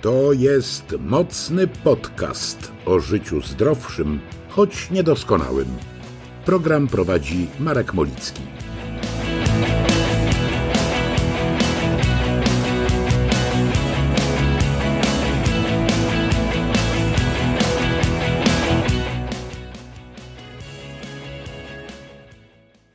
To jest mocny podcast o życiu zdrowszym, choć niedoskonałym. Program prowadzi Marek Molicki.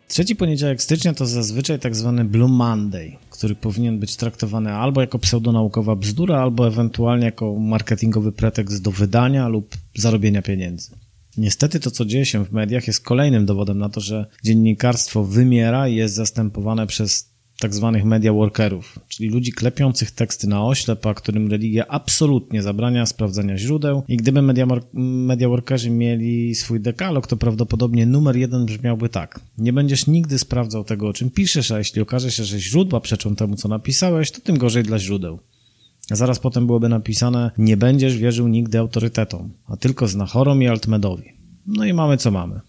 Trzeci poniedziałek stycznia to zazwyczaj tak zwany Blue Monday, który powinien być traktowany albo jako pseudonaukowa bzdura, albo ewentualnie jako marketingowy pretekst do wydania lub zarobienia pieniędzy. Niestety to, co dzieje się w mediach, jest kolejnym dowodem na to, że dziennikarstwo wymiera i jest zastępowane przez tak zwanych media workerów, czyli ludzi klepiących teksty na oślep, a którym religia absolutnie zabrania sprawdzania źródeł. I gdyby media, media workerzy mieli swój dekalog, to prawdopodobnie numer jeden brzmiałby tak. Nie będziesz nigdy sprawdzał tego, o czym piszesz, a jeśli okaże się, że źródła przeczą temu, co napisałeś, to tym gorzej dla źródeł. A zaraz potem byłoby napisane, nie będziesz wierzył nigdy autorytetom, a tylko znachorom i altmedowi. No i mamy co mamy.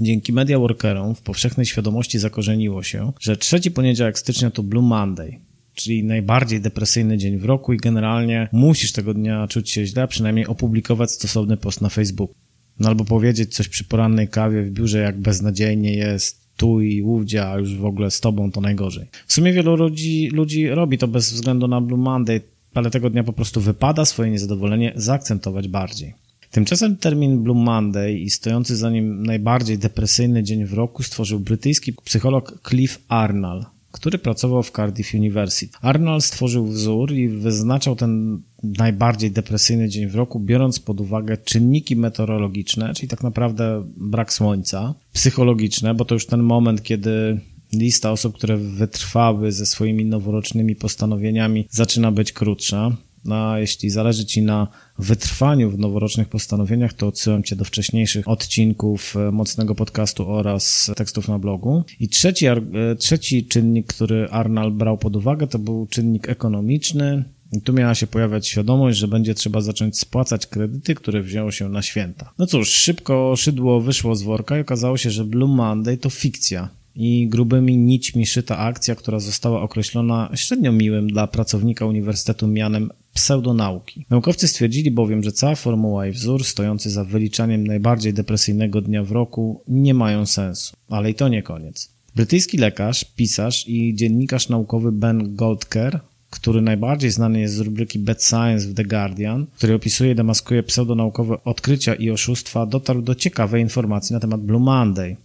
Dzięki media workerom w powszechnej świadomości zakorzeniło się, że trzeci poniedziałek stycznia to Blue Monday, czyli najbardziej depresyjny dzień w roku i generalnie musisz tego dnia czuć się źle, przynajmniej opublikować stosowny post na Facebooku. No albo powiedzieć coś przy porannej kawie w biurze, jak beznadziejnie jest tu i ówdzie, a już w ogóle z tobą to najgorzej. W sumie wielu ludzi, ludzi robi to bez względu na Blue Monday, ale tego dnia po prostu wypada swoje niezadowolenie zaakcentować bardziej. Tymczasem termin Blue Monday i stojący za nim najbardziej depresyjny dzień w roku stworzył brytyjski psycholog Cliff Arnall, który pracował w Cardiff University. Arnall stworzył wzór i wyznaczał ten najbardziej depresyjny dzień w roku, biorąc pod uwagę czynniki meteorologiczne, czyli tak naprawdę brak słońca, psychologiczne, bo to już ten moment, kiedy lista osób, które wytrwały ze swoimi noworocznymi postanowieniami zaczyna być krótsza. No, a jeśli zależy Ci na wytrwaniu w noworocznych postanowieniach, to odsyłam Cię do wcześniejszych odcinków e, mocnego podcastu oraz tekstów na blogu. I trzeci, e, trzeci czynnik, który Arnal brał pod uwagę, to był czynnik ekonomiczny. I tu miała się pojawiać świadomość, że będzie trzeba zacząć spłacać kredyty, które wzięło się na święta. No cóż, szybko szydło wyszło z worka i okazało się, że Blue Monday to fikcja i grubymi nićmi szyta akcja, która została określona średnio miłym dla pracownika uniwersytetu mianem pseudonauki. Naukowcy stwierdzili bowiem, że cała formuła i wzór stojący za wyliczaniem najbardziej depresyjnego dnia w roku nie mają sensu. Ale i to nie koniec. Brytyjski lekarz, pisarz i dziennikarz naukowy Ben Goldker który najbardziej znany jest z rubryki Bad Science w The Guardian, który opisuje i demaskuje pseudonaukowe odkrycia i oszustwa, dotarł do ciekawej informacji na temat Blue Monday.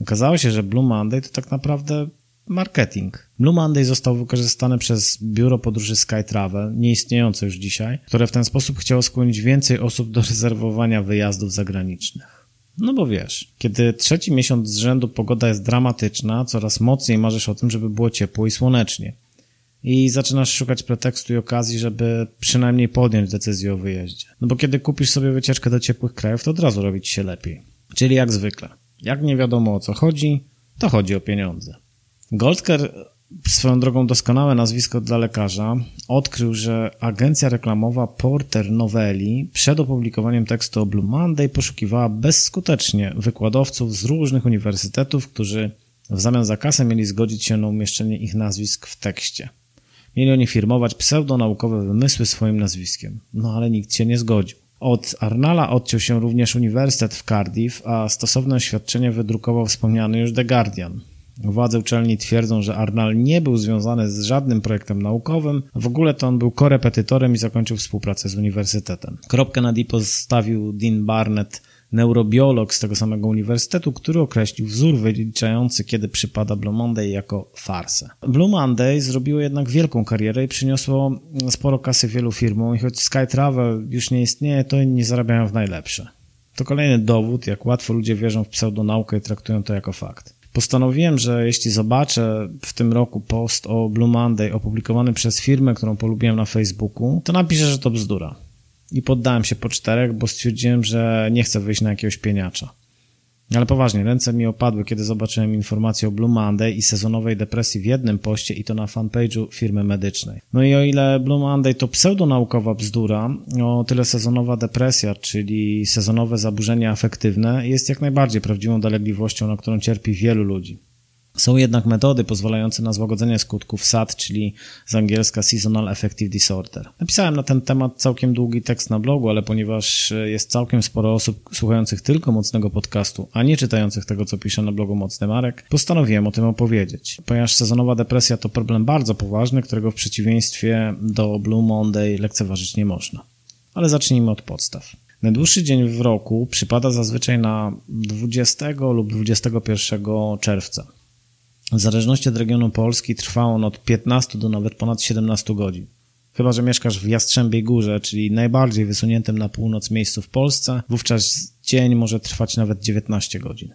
Okazało się, że Blue Monday to tak naprawdę marketing. Blue Monday został wykorzystany przez biuro podróży SkyTravel, nieistniejące już dzisiaj, które w ten sposób chciało skłonić więcej osób do rezerwowania wyjazdów zagranicznych. No bo wiesz, kiedy trzeci miesiąc z rzędu pogoda jest dramatyczna, coraz mocniej marzysz o tym, żeby było ciepło i słonecznie. I zaczynasz szukać pretekstu i okazji, żeby przynajmniej podjąć decyzję o wyjeździe. No bo kiedy kupisz sobie wycieczkę do ciepłych krajów, to od razu robi ci się lepiej. Czyli jak zwykle. Jak nie wiadomo o co chodzi, to chodzi o pieniądze. Goldker, swoją drogą doskonałe nazwisko dla lekarza, odkrył, że agencja reklamowa Porter Novelli przed opublikowaniem tekstu o Blue Monday poszukiwała bezskutecznie wykładowców z różnych uniwersytetów, którzy w zamian za kasę mieli zgodzić się na umieszczenie ich nazwisk w tekście. Mieli oni firmować pseudonaukowe wymysły swoim nazwiskiem. No ale nikt się nie zgodził. Od Arnala odciął się również Uniwersytet w Cardiff, a stosowne oświadczenie wydrukował wspomniany już The Guardian. Władze uczelni twierdzą, że Arnal nie był związany z żadnym projektem naukowym. W ogóle to on był korepetytorem i zakończył współpracę z uniwersytetem. Kropkę nad i postawił Dean Barnett, neurobiolog z tego samego uniwersytetu, który określił wzór wyliczający, kiedy przypada Blue Monday jako farsę. Blue Monday zrobiło jednak wielką karierę i przyniosło sporo kasy wielu firmom i choć Sky Travel już nie istnieje, to inni zarabiają w najlepsze. To kolejny dowód, jak łatwo ludzie wierzą w pseudonaukę i traktują to jako fakt. Postanowiłem, że jeśli zobaczę w tym roku post o Blue Monday opublikowany przez firmę, którą polubiłem na Facebooku, to napiszę, że to bzdura. I poddałem się po czterech, bo stwierdziłem, że nie chcę wyjść na jakiegoś pieniacza. Ale poważnie, ręce mi opadły, kiedy zobaczyłem informację o Blue Monday i sezonowej depresji w jednym poście i to na fanpage'u firmy medycznej. No i o ile Blue Monday to pseudonaukowa bzdura, o tyle sezonowa depresja, czyli sezonowe zaburzenia afektywne jest jak najbardziej prawdziwą dolegliwością, na którą cierpi wielu ludzi. Są jednak metody pozwalające na złagodzenie skutków SAD, czyli z angielska Seasonal Affective Disorder. Napisałem na ten temat całkiem długi tekst na blogu, ale ponieważ jest całkiem sporo osób słuchających tylko mocnego podcastu, a nie czytających tego, co pisze na blogu Mocny Marek, postanowiłem o tym opowiedzieć. Ponieważ sezonowa depresja to problem bardzo poważny, którego w przeciwieństwie do Blue Monday lekceważyć nie można. Ale zacznijmy od podstaw. Najdłuższy dzień w roku przypada zazwyczaj na 20 lub 21 czerwca. W zależności od regionu Polski trwa on od 15 do nawet ponad 17 godzin. Chyba, że mieszkasz w Jastrzębiej Górze, czyli najbardziej wysuniętym na północ miejscu w Polsce, wówczas dzień może trwać nawet 19 godzin.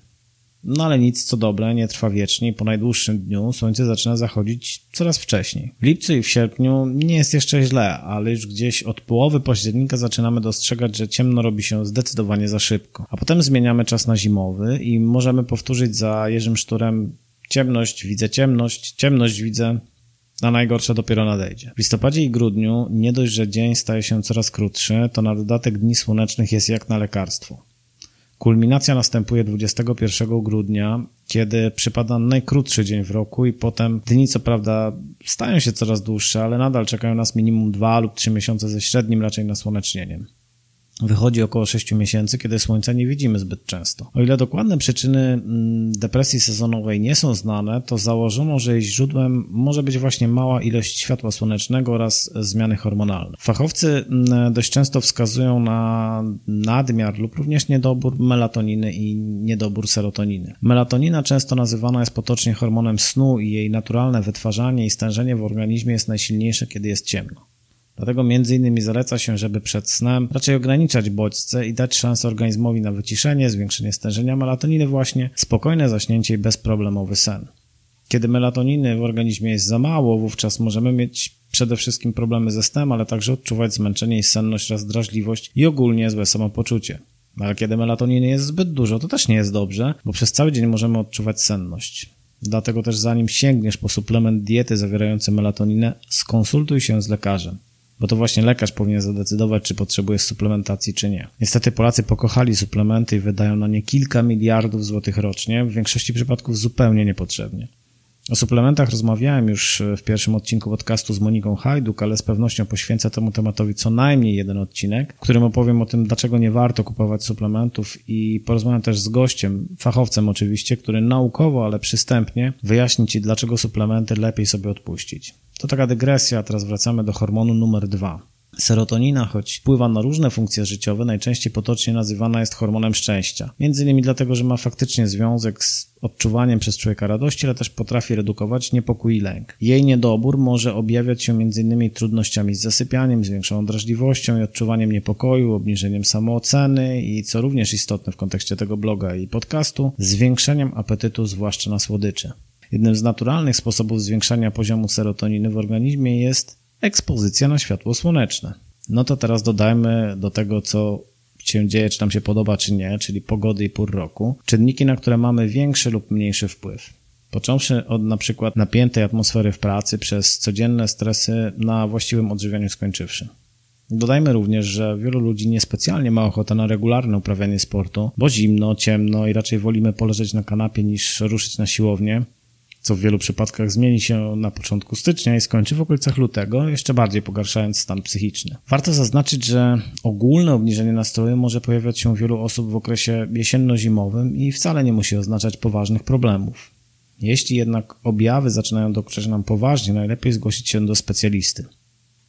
No ale nic, co dobre, nie trwa wiecznie. Po najdłuższym dniu słońce zaczyna zachodzić coraz wcześniej. W lipcu i w sierpniu nie jest jeszcze źle, ale już gdzieś od połowy października zaczynamy dostrzegać, że ciemno robi się zdecydowanie za szybko. A potem zmieniamy czas na zimowy i możemy powtórzyć za Jerzym Szturem ciemność, widzę ciemność, ciemność widzę, a najgorsze dopiero nadejdzie. W listopadzie i grudniu nie dość, że dzień staje się coraz krótszy, to na dodatek dni słonecznych jest jak na lekarstwo. Kulminacja następuje 21 grudnia, kiedy przypada najkrótszy dzień w roku i potem dni co prawda stają się coraz dłuższe, ale nadal czekają nas minimum 2 lub 3 miesiące ze średnim raczej nasłonecznieniem. Wychodzi około 6 miesięcy, kiedy słońca nie widzimy zbyt często. O ile dokładne przyczyny mm, depresji sezonowej nie są znane, to założono, że jej źródłem może być właśnie mała ilość światła słonecznego oraz zmiany hormonalne. Fachowcy mm, dość często wskazują na nadmiar lub również niedobór melatoniny i niedobór serotoniny. Melatonina często nazywana jest potocznie hormonem snu i jej naturalne wytwarzanie i stężenie w organizmie jest najsilniejsze, kiedy jest ciemno. Dlatego między innymi zaleca się, żeby przed snem raczej ograniczać bodźce i dać szansę organizmowi na wyciszenie, zwiększenie stężenia melatoniny właśnie, spokojne zaśnięcie i bezproblemowy sen. Kiedy melatoniny w organizmie jest za mało, wówczas możemy mieć przede wszystkim problemy ze snem, ale także odczuwać zmęczenie i senność oraz drażliwość i ogólnie złe samopoczucie. Ale kiedy melatoniny jest zbyt dużo, to też nie jest dobrze, bo przez cały dzień możemy odczuwać senność. Dlatego też zanim sięgniesz po suplement diety zawierający melatoninę, skonsultuj się z lekarzem bo to właśnie lekarz powinien zadecydować, czy potrzebuje suplementacji, czy nie. Niestety Polacy pokochali suplementy i wydają na nie kilka miliardów złotych rocznie, w większości przypadków zupełnie niepotrzebnie. O suplementach rozmawiałem już w pierwszym odcinku podcastu z Moniką Hajduk, ale z pewnością poświęcę temu tematowi co najmniej jeden odcinek, w którym opowiem o tym, dlaczego nie warto kupować suplementów i porozmawiam też z gościem, fachowcem oczywiście, który naukowo, ale przystępnie wyjaśni Ci, dlaczego suplementy lepiej sobie odpuścić. To taka dygresja, teraz wracamy do hormonu numer dwa. Serotonina, choć wpływa na różne funkcje życiowe, najczęściej potocznie nazywana jest hormonem szczęścia. Między innymi dlatego, że ma faktycznie związek z odczuwaniem przez człowieka radości, ale też potrafi redukować niepokój i lęk. Jej niedobór może objawiać się innymi trudnościami z zasypianiem, zwiększoną drażliwością i odczuwaniem niepokoju, obniżeniem samooceny i, co również istotne w kontekście tego bloga i podcastu, zwiększeniem apetytu, zwłaszcza na słodycze. Jednym z naturalnych sposobów zwiększania poziomu serotoniny w organizmie jest ekspozycja na światło słoneczne. No to teraz dodajmy do tego, co się dzieje, czy nam się podoba, czy nie, czyli pogody i pór roku, czynniki, na które mamy większy lub mniejszy wpływ. Począwszy od na przykład napiętej atmosfery w pracy, przez codzienne stresy na właściwym odżywianiu skończywszy. Dodajmy również, że wielu ludzi niespecjalnie ma ochotę na regularne uprawianie sportu, bo zimno, ciemno i raczej wolimy poleżeć na kanapie niż ruszyć na siłownię, co w wielu przypadkach zmieni się na początku stycznia i skończy w okolicach lutego, jeszcze bardziej pogarszając stan psychiczny. Warto zaznaczyć, że ogólne obniżenie nastroju może pojawiać się u wielu osób w okresie jesienno-zimowym i wcale nie musi oznaczać poważnych problemów. Jeśli jednak objawy zaczynają dokuczać nam poważnie, najlepiej zgłosić się do specjalisty.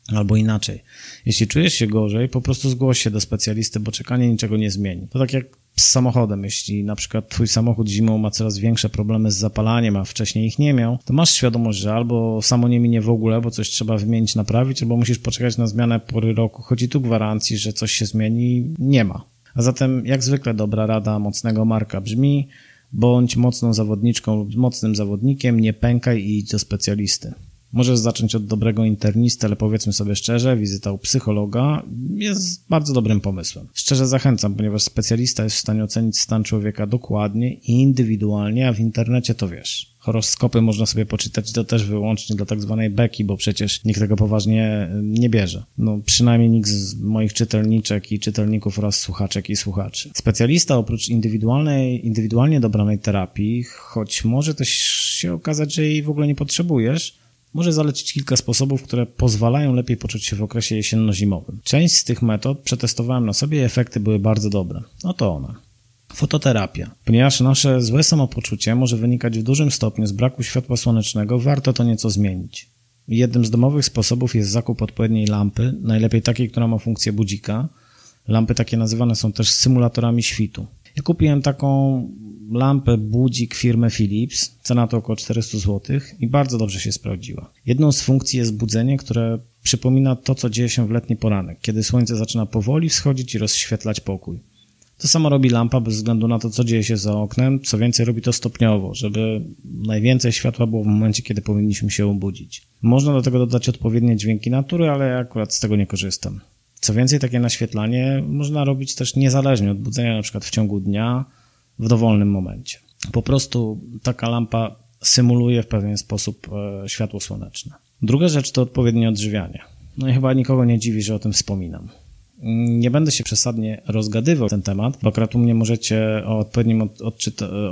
Albo inaczej. Jeśli czujesz się gorzej, po prostu zgłoś się do specjalisty, bo czekanie niczego nie zmieni. To tak jak z samochodem. Jeśli na przykład twój samochód zimą ma coraz większe problemy z zapalaniem, a wcześniej ich nie miał, to masz świadomość, że albo samo nie minie w ogóle, bo coś trzeba wymienić, naprawić, albo musisz poczekać na zmianę pory roku, choć i tu gwarancji, że coś się zmieni, nie ma. A zatem, jak zwykle, dobra rada mocnego marka brzmi: bądź mocną zawodniczką lub mocnym zawodnikiem, nie pękaj i idź do specjalisty. Możesz zacząć od dobrego internisty, ale powiedzmy sobie szczerze, wizyta u psychologa jest bardzo dobrym pomysłem. Szczerze zachęcam, ponieważ specjalista jest w stanie ocenić stan człowieka dokładnie i indywidualnie, a w internecie to wiesz. Horoskopy można sobie poczytać, to też wyłącznie dla tak zwanej beki, bo przecież nikt tego poważnie nie bierze. No, przynajmniej nikt z moich czytelniczek i czytelników oraz słuchaczek i słuchaczy. Specjalista oprócz indywidualnej, indywidualnie dobranej terapii, choć może też się okazać, że jej w ogóle nie potrzebujesz, może zalecić kilka sposobów, które pozwalają lepiej poczuć się w okresie jesienno-zimowym. Część z tych metod przetestowałem na sobie i efekty były bardzo dobre. Oto one. Fototerapia. Ponieważ nasze złe samopoczucie może wynikać w dużym stopniu z braku światła słonecznego, warto to nieco zmienić. Jednym z domowych sposobów jest zakup odpowiedniej lampy, najlepiej takiej, która ma funkcję budzika. Lampy takie nazywane są też symulatorami świtu. Ja kupiłem taką lampę budzik firmy Philips, cena to około 400 zł i bardzo dobrze się sprawdziła. Jedną z funkcji jest budzenie, które przypomina to, co dzieje się w letni poranek, kiedy słońce zaczyna powoli wschodzić i rozświetlać pokój. To samo robi lampa bez względu na to, co dzieje się za oknem, co więcej robi to stopniowo, żeby najwięcej światła było w momencie, kiedy powinniśmy się obudzić. Można do tego dodać odpowiednie dźwięki natury, ale ja akurat z tego nie korzystam. Co więcej, takie naświetlanie można robić też niezależnie od budzenia, na przykład w ciągu dnia, w dowolnym momencie. Po prostu taka lampa symuluje w pewien sposób e, światło słoneczne. Druga rzecz to odpowiednie odżywianie. No i chyba nikogo nie dziwi, że o tym wspominam. Nie będę się przesadnie rozgadywał ten temat, bo akurat u mnie możecie o odpowiednim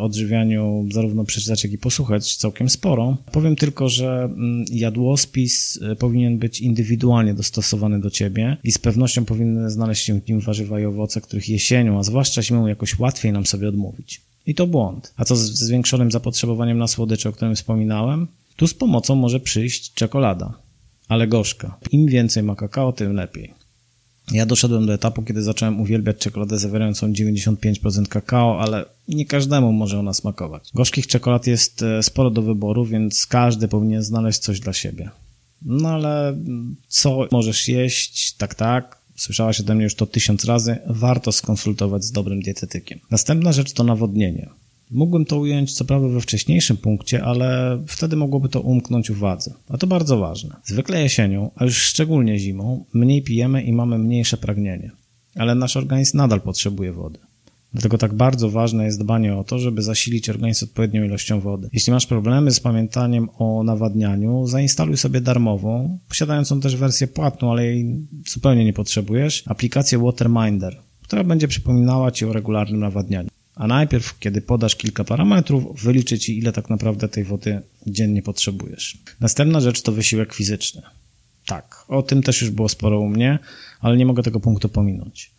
odżywianiu zarówno przeczytać, jak i posłuchać całkiem sporo. Powiem tylko, że mm, jadłospis e, powinien być indywidualnie dostosowany do ciebie i z pewnością powinny znaleźć się w nim warzywa i owoce, których jesienią, a zwłaszcza zimą jakoś łatwiej nam sobie odmówić. I to błąd. A co z zwiększonym zapotrzebowaniem na słodycze, o którym wspominałem? Tu z pomocą może przyjść czekolada, ale gorzka. Im więcej ma kakao, tym lepiej. Ja doszedłem do etapu, kiedy zacząłem uwielbiać czekoladę zawierającą 95% kakao, ale nie każdemu może ona smakować. Gorzkich czekolad jest e, sporo do wyboru, więc każdy powinien znaleźć coś dla siebie. No ale co możesz jeść, tak, tak, słyszałaś ode mnie już to tysiąc razy, warto skonsultować z dobrym dietetykiem. Następna rzecz to nawodnienie. Mógłbym to ująć co prawda we wcześniejszym punkcie, ale wtedy mogłoby to umknąć uwadze. A to bardzo ważne. Zwykle jesienią, a już szczególnie zimą, mniej pijemy i mamy mniejsze pragnienie. Ale nasz organizm nadal potrzebuje wody. Dlatego tak bardzo ważne jest dbanie o to, żeby zasilić organizm odpowiednią ilością wody. Jeśli masz problemy z pamiętaniem o nawadnianiu, zainstaluj sobie darmową, posiadającą też wersję płatną, ale jej zupełnie nie potrzebujesz, aplikację Waterminder, która będzie przypominała Ci o regularnym nawadnianiu. A najpierw, kiedy podasz kilka parametrów, wyliczy ci, ile tak naprawdę tej wody dziennie potrzebujesz. Następna rzecz to wysiłek fizyczny. Tak, o tym też już było sporo u mnie, ale nie mogę tego punktu pominąć.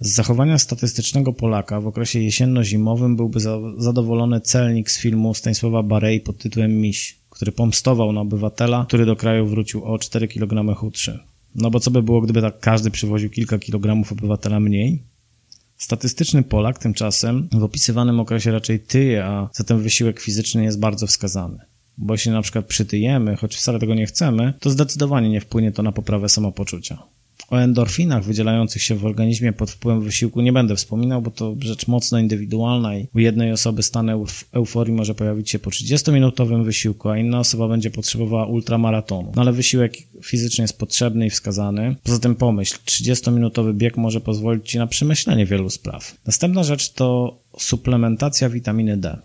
Z zachowania statystycznego Polaka w okresie jesienno-zimowym byłby zadowolony celnik z filmu Stanisława Barei pod tytułem Miś, który pomstował na obywatela, który do kraju wrócił o 4 kg chudszy. No bo co by było, gdyby tak każdy przywoził kilka kilogramów obywatela mniej? Statystyczny Polak tymczasem w opisywanym okresie raczej tyje, a zatem wysiłek fizyczny jest bardzo wskazany. Bo jeśli na przykład przytyjemy, choć wcale tego nie chcemy, to zdecydowanie nie wpłynie to na poprawę samopoczucia. O endorfinach wydzielających się w organizmie pod wpływem wysiłku nie będę wspominał, bo to rzecz mocno indywidualna i u jednej osoby stan euforii może pojawić się po 30-minutowym wysiłku, a inna osoba będzie potrzebowała ultramaratonu. No ale wysiłek fizyczny jest potrzebny i wskazany. Poza tym pomyśl, 30-minutowy bieg może pozwolić Ci na przemyślenie wielu spraw. Następna rzecz to suplementacja witaminy D.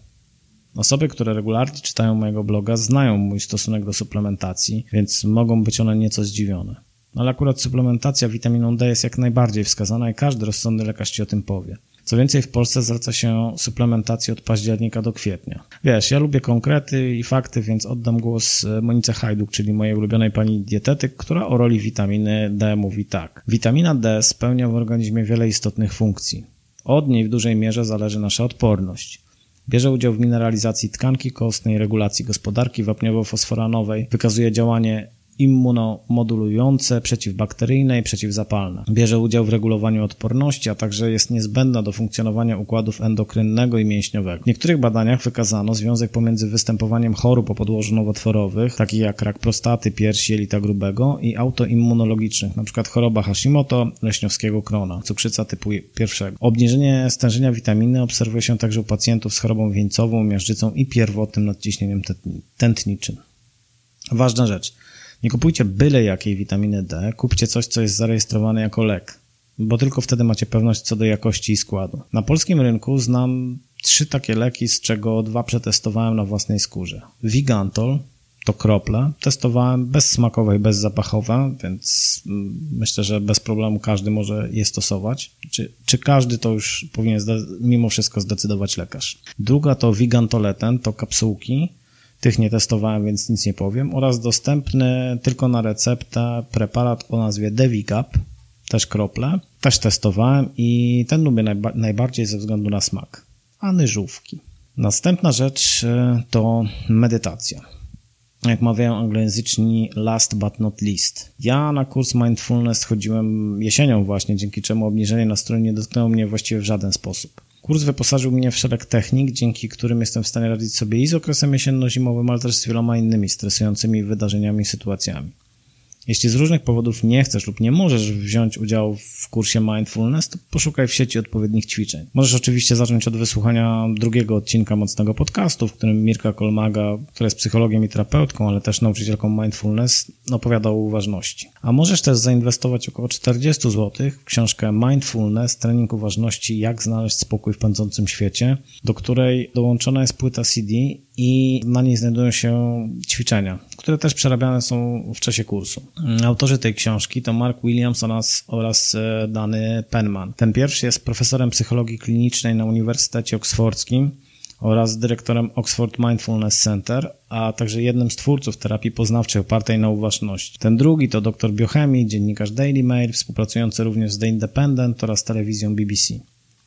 Osoby, które regularnie czytają mojego bloga, znają mój stosunek do suplementacji, więc mogą być one nieco zdziwione. No ale akurat suplementacja witaminą D jest jak najbardziej wskazana i każdy rozsądny lekarz ci o tym powie. Co więcej, w Polsce zwraca się suplementację od października do kwietnia. Wiesz, ja lubię konkrety i fakty, więc oddam głos e, Monice Hajduk, czyli mojej ulubionej pani dietetyk, która o roli witaminy D mówi tak. Witamina D spełnia w organizmie wiele istotnych funkcji. Od niej w dużej mierze zależy nasza odporność. Bierze udział w mineralizacji tkanki kostnej, regulacji gospodarki wapniowo-fosforanowej, wykazuje działanie immunomodulujące, przeciwbakteryjne i przeciwzapalne. Bierze udział w regulowaniu odporności, a także jest niezbędna do funkcjonowania układów endokrynnego i mięśniowego. W niektórych badaniach wykazano związek pomiędzy występowaniem chorób o podłożu nowotworowych, takich jak rak prostaty, piersi, jelita grubego i autoimmunologicznych, np. choroba Hashimoto, leśniowskiego krona, cukrzyca typu pierwszego. Obniżenie stężenia witaminy obserwuje się także u pacjentów z chorobą wieńcową, miażdżycą i pierwotnym nadciśnieniem tętniczym. Ważna rzecz. Nie kupujcie byle jakiej witaminy D, kupcie coś, co jest zarejestrowane jako lek, bo tylko wtedy macie pewność co do jakości i składu. Na polskim rynku znam trzy takie leki, z czego dwa przetestowałem na własnej skórze. Vigantol to krople. Testowałem bezsmakowe i bezzapachowe, więc mm, myślę, że bez problemu każdy może je stosować. Czy, czy każdy to już powinien mimo wszystko zdecydować lekarz. Druga to Vigantoleten, to kapsułki Tych nie testowałem, więc nic nie powiem. Oraz dostępny tylko na receptę preparat o nazwie Devicap, też krople. Też testowałem i ten lubię najba najbardziej ze względu na smak. A nyżówki. Następna rzecz e, to medytacja. Jak mawiają anglojęzyczni last but not least. Ja na kurs mindfulness chodziłem jesienią właśnie, dzięki czemu obniżenie nastroju nie dotknęło mnie właściwie w żaden sposób. Kurs wyposażył mnie w szereg technik, dzięki którym jestem w stanie radzić sobie i z okresem jesienno-zimowym, ale też z wieloma innymi stresującymi wydarzeniami i sytuacjami. Jeśli z różnych powodów nie chcesz lub nie możesz wziąć udziału w kursie Mindfulness, to poszukaj w sieci odpowiednich ćwiczeń. Możesz oczywiście zacząć od wysłuchania drugiego odcinka mocnego podcastu, w którym Mirka Kolmaga, która jest psychologiem i terapeutką, ale też nauczycielką Mindfulness, opowiada o uważności. A możesz też zainwestować około 40 zł w książkę Mindfulness, trening uważności, jak znaleźć spokój w pędzącym świecie, do której dołączona jest płyta CD i na niej znajdują się ćwiczenia, które też przerabiane są w czasie kursu. Autorzy tej książki to Mark Williams oraz, oraz e, Dany Penman. Ten pierwszy jest profesorem psychologii klinicznej na Uniwersytecie Oksfordzkim oraz dyrektorem Oxford Mindfulness Center, a także jednym z twórców terapii poznawczej opartej na uważności. Ten drugi to doktor biochemii, dziennikarz Daily Mail, współpracujący również z The Independent oraz telewizją BBC.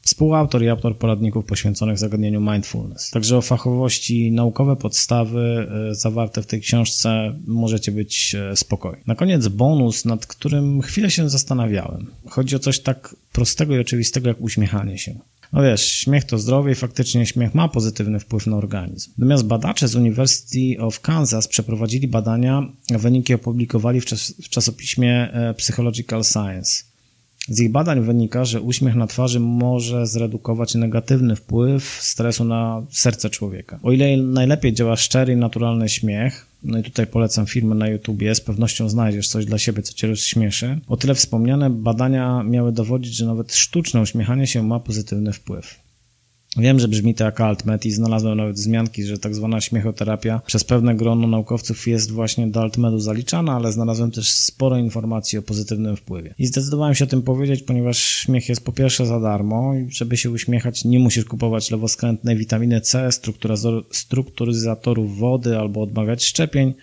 Współautor i autor poradników poświęconych zagadnieniu mindfulness. Także o fachowości naukowe podstawy e, zawarte w tej książce możecie być e, spokojni. Na koniec bonus, nad którym chwilę się zastanawiałem. Chodzi o coś tak prostego i oczywistego jak uśmiechanie się. No wiesz, śmiech to zdrowie i faktycznie śmiech ma pozytywny wpływ na organizm. Natomiast badacze z University of Kansas przeprowadzili badania, wyniki opublikowali w, czas, w czasopiśmie e, Psychological Science. Z ich badań wynika, że uśmiech na twarzy może zredukować negatywny wpływ stresu na serce człowieka. O ile najlepiej działa szczery i naturalny śmiech, no i tutaj polecam filmy na YouTubie, z pewnością znajdziesz coś dla siebie, co cię rozśmieszy, o tyle wspomniane badania miały dowodzić, że nawet sztuczne uśmiechanie się ma pozytywny wpływ. Wiem, że brzmi to jak altmet i znalazłem nawet wzmianki, że tak zwana śmiechoterapia przez pewne grono naukowców jest właśnie do altmedu zaliczana, ale znalazłem też sporo informacji o pozytywnym wpływie. I zdecydowałem się o tym powiedzieć, ponieważ śmiech jest po pierwsze za darmo i żeby się uśmiechać nie musisz kupować lewoskrętnej witaminy C, strukturyzatorów wody albo odmawiać szczepień,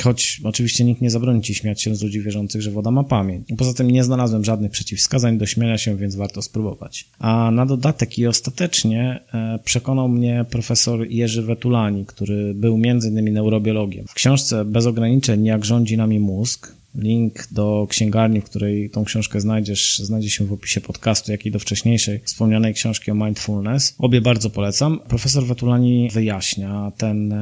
Choć oczywiście nikt nie zabroni ci śmiać się z ludzi wierzących, że woda ma pamięć. Poza tym nie znalazłem żadnych przeciwwskazań do śmiania się, więc warto spróbować. A na dodatek i ostatecznie e, przekonał mnie profesor Jerzy Wetulani, który był innymi neurobiologiem. W książce Bez ograniczeń jak rządzi nami mózg Link do księgarni, w której tą książkę znajdziesz, znajdzie się w opisie podcastu, jak i do wcześniejszej wspomnianej książki o mindfulness. Obie bardzo polecam. Profesor Wetulani wyjaśnia ten,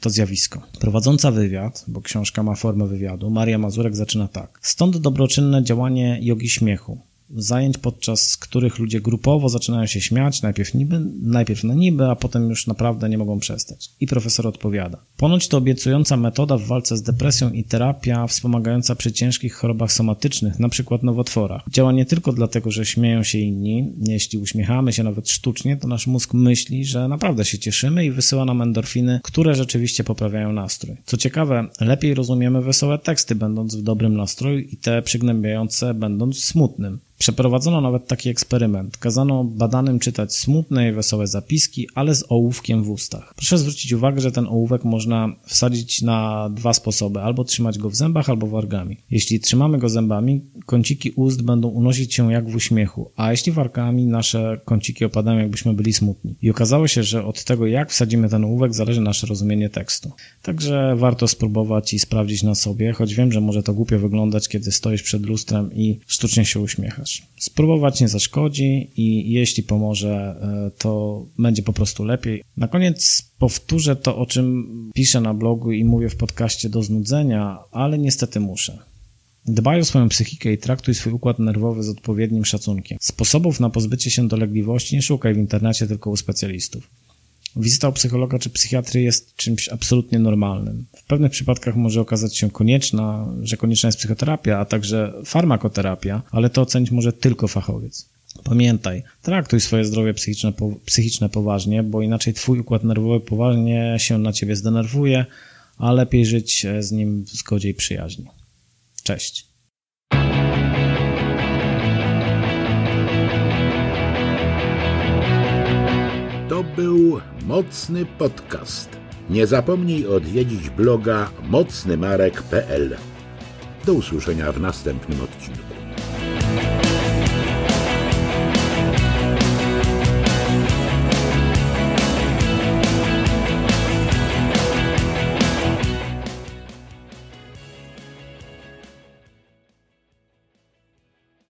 to zjawisko. Prowadząca wywiad, bo książka ma formę wywiadu, Maria Mazurek zaczyna tak. Stąd dobroczynne działanie jogi śmiechu zajęć, podczas których ludzie grupowo zaczynają się śmiać, najpierw niby, najpierw na niby, a potem już naprawdę nie mogą przestać. I profesor odpowiada. Ponoć to obiecująca metoda w walce z depresją i terapia wspomagająca przy ciężkich chorobach somatycznych, np. nowotworach. Działa nie tylko dlatego, że śmieją się inni. Jeśli uśmiechamy się nawet sztucznie, to nasz mózg myśli, że naprawdę się cieszymy i wysyła nam endorfiny, które rzeczywiście poprawiają nastrój. Co ciekawe, lepiej rozumiemy wesołe teksty, będąc w dobrym nastroju i te przygnębiające, będąc smutnym. Przeprowadzono nawet taki eksperyment. Kazano badanym czytać smutne i wesołe zapiski, ale z ołówkiem w ustach. Proszę zwrócić uwagę, że ten ołówek można wsadzić na dwa sposoby. Albo trzymać go w zębach, albo wargami. Jeśli trzymamy go zębami, kąciki ust będą unosić się jak w uśmiechu, a jeśli wargami, nasze kąciki opadają jakbyśmy byli smutni. I okazało się, że od tego jak wsadzimy ten ołówek zależy nasze rozumienie tekstu. Także warto spróbować i sprawdzić na sobie, choć wiem, że może to głupio wyglądać, kiedy stoisz przed lustrem i sztucznie się uśmiechasz. Spróbować nie zaszkodzi i jeśli pomoże, e, to będzie po prostu lepiej. Na koniec powtórzę to, o czym piszę na blogu i mówię w podcaście do znudzenia, ale niestety muszę. Dbaj o swoją psychikę i traktuj swój układ nerwowy z odpowiednim szacunkiem. Sposobów na pozbycie się dolegliwości nie szukaj w internecie, tylko u specjalistów. Wizyta u psychologa czy psychiatry jest czymś absolutnie normalnym. W pewnych przypadkach może okazać się konieczna, że konieczna jest psychoterapia, a także farmakoterapia, ale to ocenić może tylko fachowiec. Pamiętaj, traktuj swoje zdrowie psychiczne, psychiczne poważnie, bo inaczej twój układ nerwowy poważnie się na ciebie zdenerwuje, a lepiej żyć z nim w zgodzie i przyjaźni. Cześć. To był mocny podcast Nie zapomnij odwiedzić bloga mocnymarek.pl. Do usłyszenia w następnym odcinku.